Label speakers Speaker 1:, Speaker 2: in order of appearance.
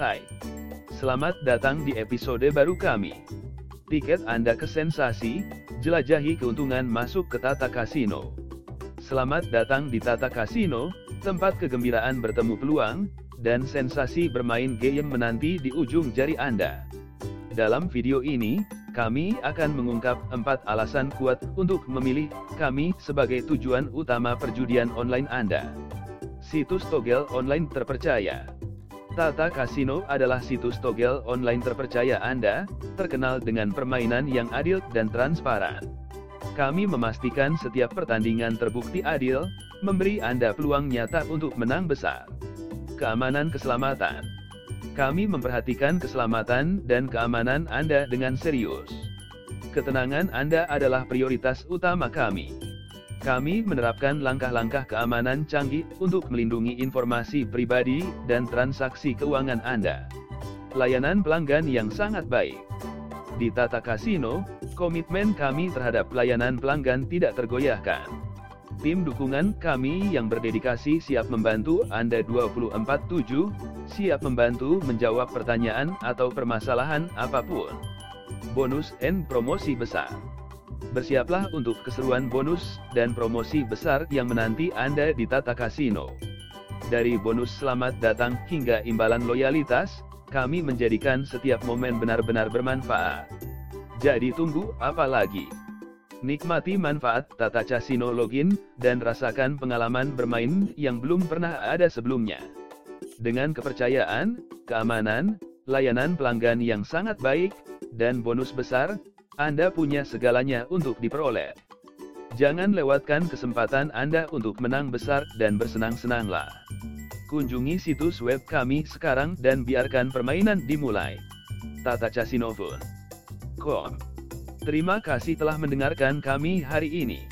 Speaker 1: Hai. Selamat datang di episode baru kami. Tiket Anda ke sensasi, jelajahi keuntungan masuk ke Tata Kasino. Selamat datang di Tata Kasino, tempat kegembiraan bertemu peluang, dan sensasi bermain game menanti di ujung jari Anda. Dalam video ini, kami akan mengungkap empat alasan kuat untuk memilih kami sebagai tujuan utama perjudian online Anda. Situs togel online terpercaya. Tata Kasino adalah situs togel online terpercaya Anda, terkenal dengan permainan yang adil dan transparan. Kami memastikan setiap pertandingan terbukti adil, memberi Anda peluang nyata untuk menang besar. Keamanan keselamatan. Kami memperhatikan keselamatan dan keamanan Anda dengan serius. Ketenangan Anda adalah prioritas utama kami. Kami menerapkan langkah-langkah keamanan canggih untuk melindungi informasi pribadi dan transaksi keuangan Anda. Layanan pelanggan yang sangat baik. Di Tata Kasino, komitmen kami terhadap pelayanan pelanggan tidak tergoyahkan. Tim dukungan kami yang berdedikasi siap membantu Anda 24/7, siap membantu menjawab pertanyaan atau permasalahan apa pun. Bonus and promosi besar. Bersiaplah untuk keseruan bonus dan promosi besar yang menanti Anda di Tata Kasino. Dari bonus selamat datang hingga imbalan loyalitas, kami menjadikan setiap momen benar-benar bermanfaat. Jadi tunggu apa lagi? Nikmati manfaat Tata Kasino login, dan rasakan pengalaman bermain yang belum pernah ada sebelumnya. Dengan kepercayaan, keamanan, layanan pelanggan yang sangat baik, dan bonus besar, Anda punya segalanya untuk diperoleh. Jangan lewatkan kesempatan Anda untuk menang besar dan bersenang-senanglah. Kunjungi situs web kami sekarang dan biarkan permainan dimulai. Tata. Terima kasih telah mendengarkan kami hari ini.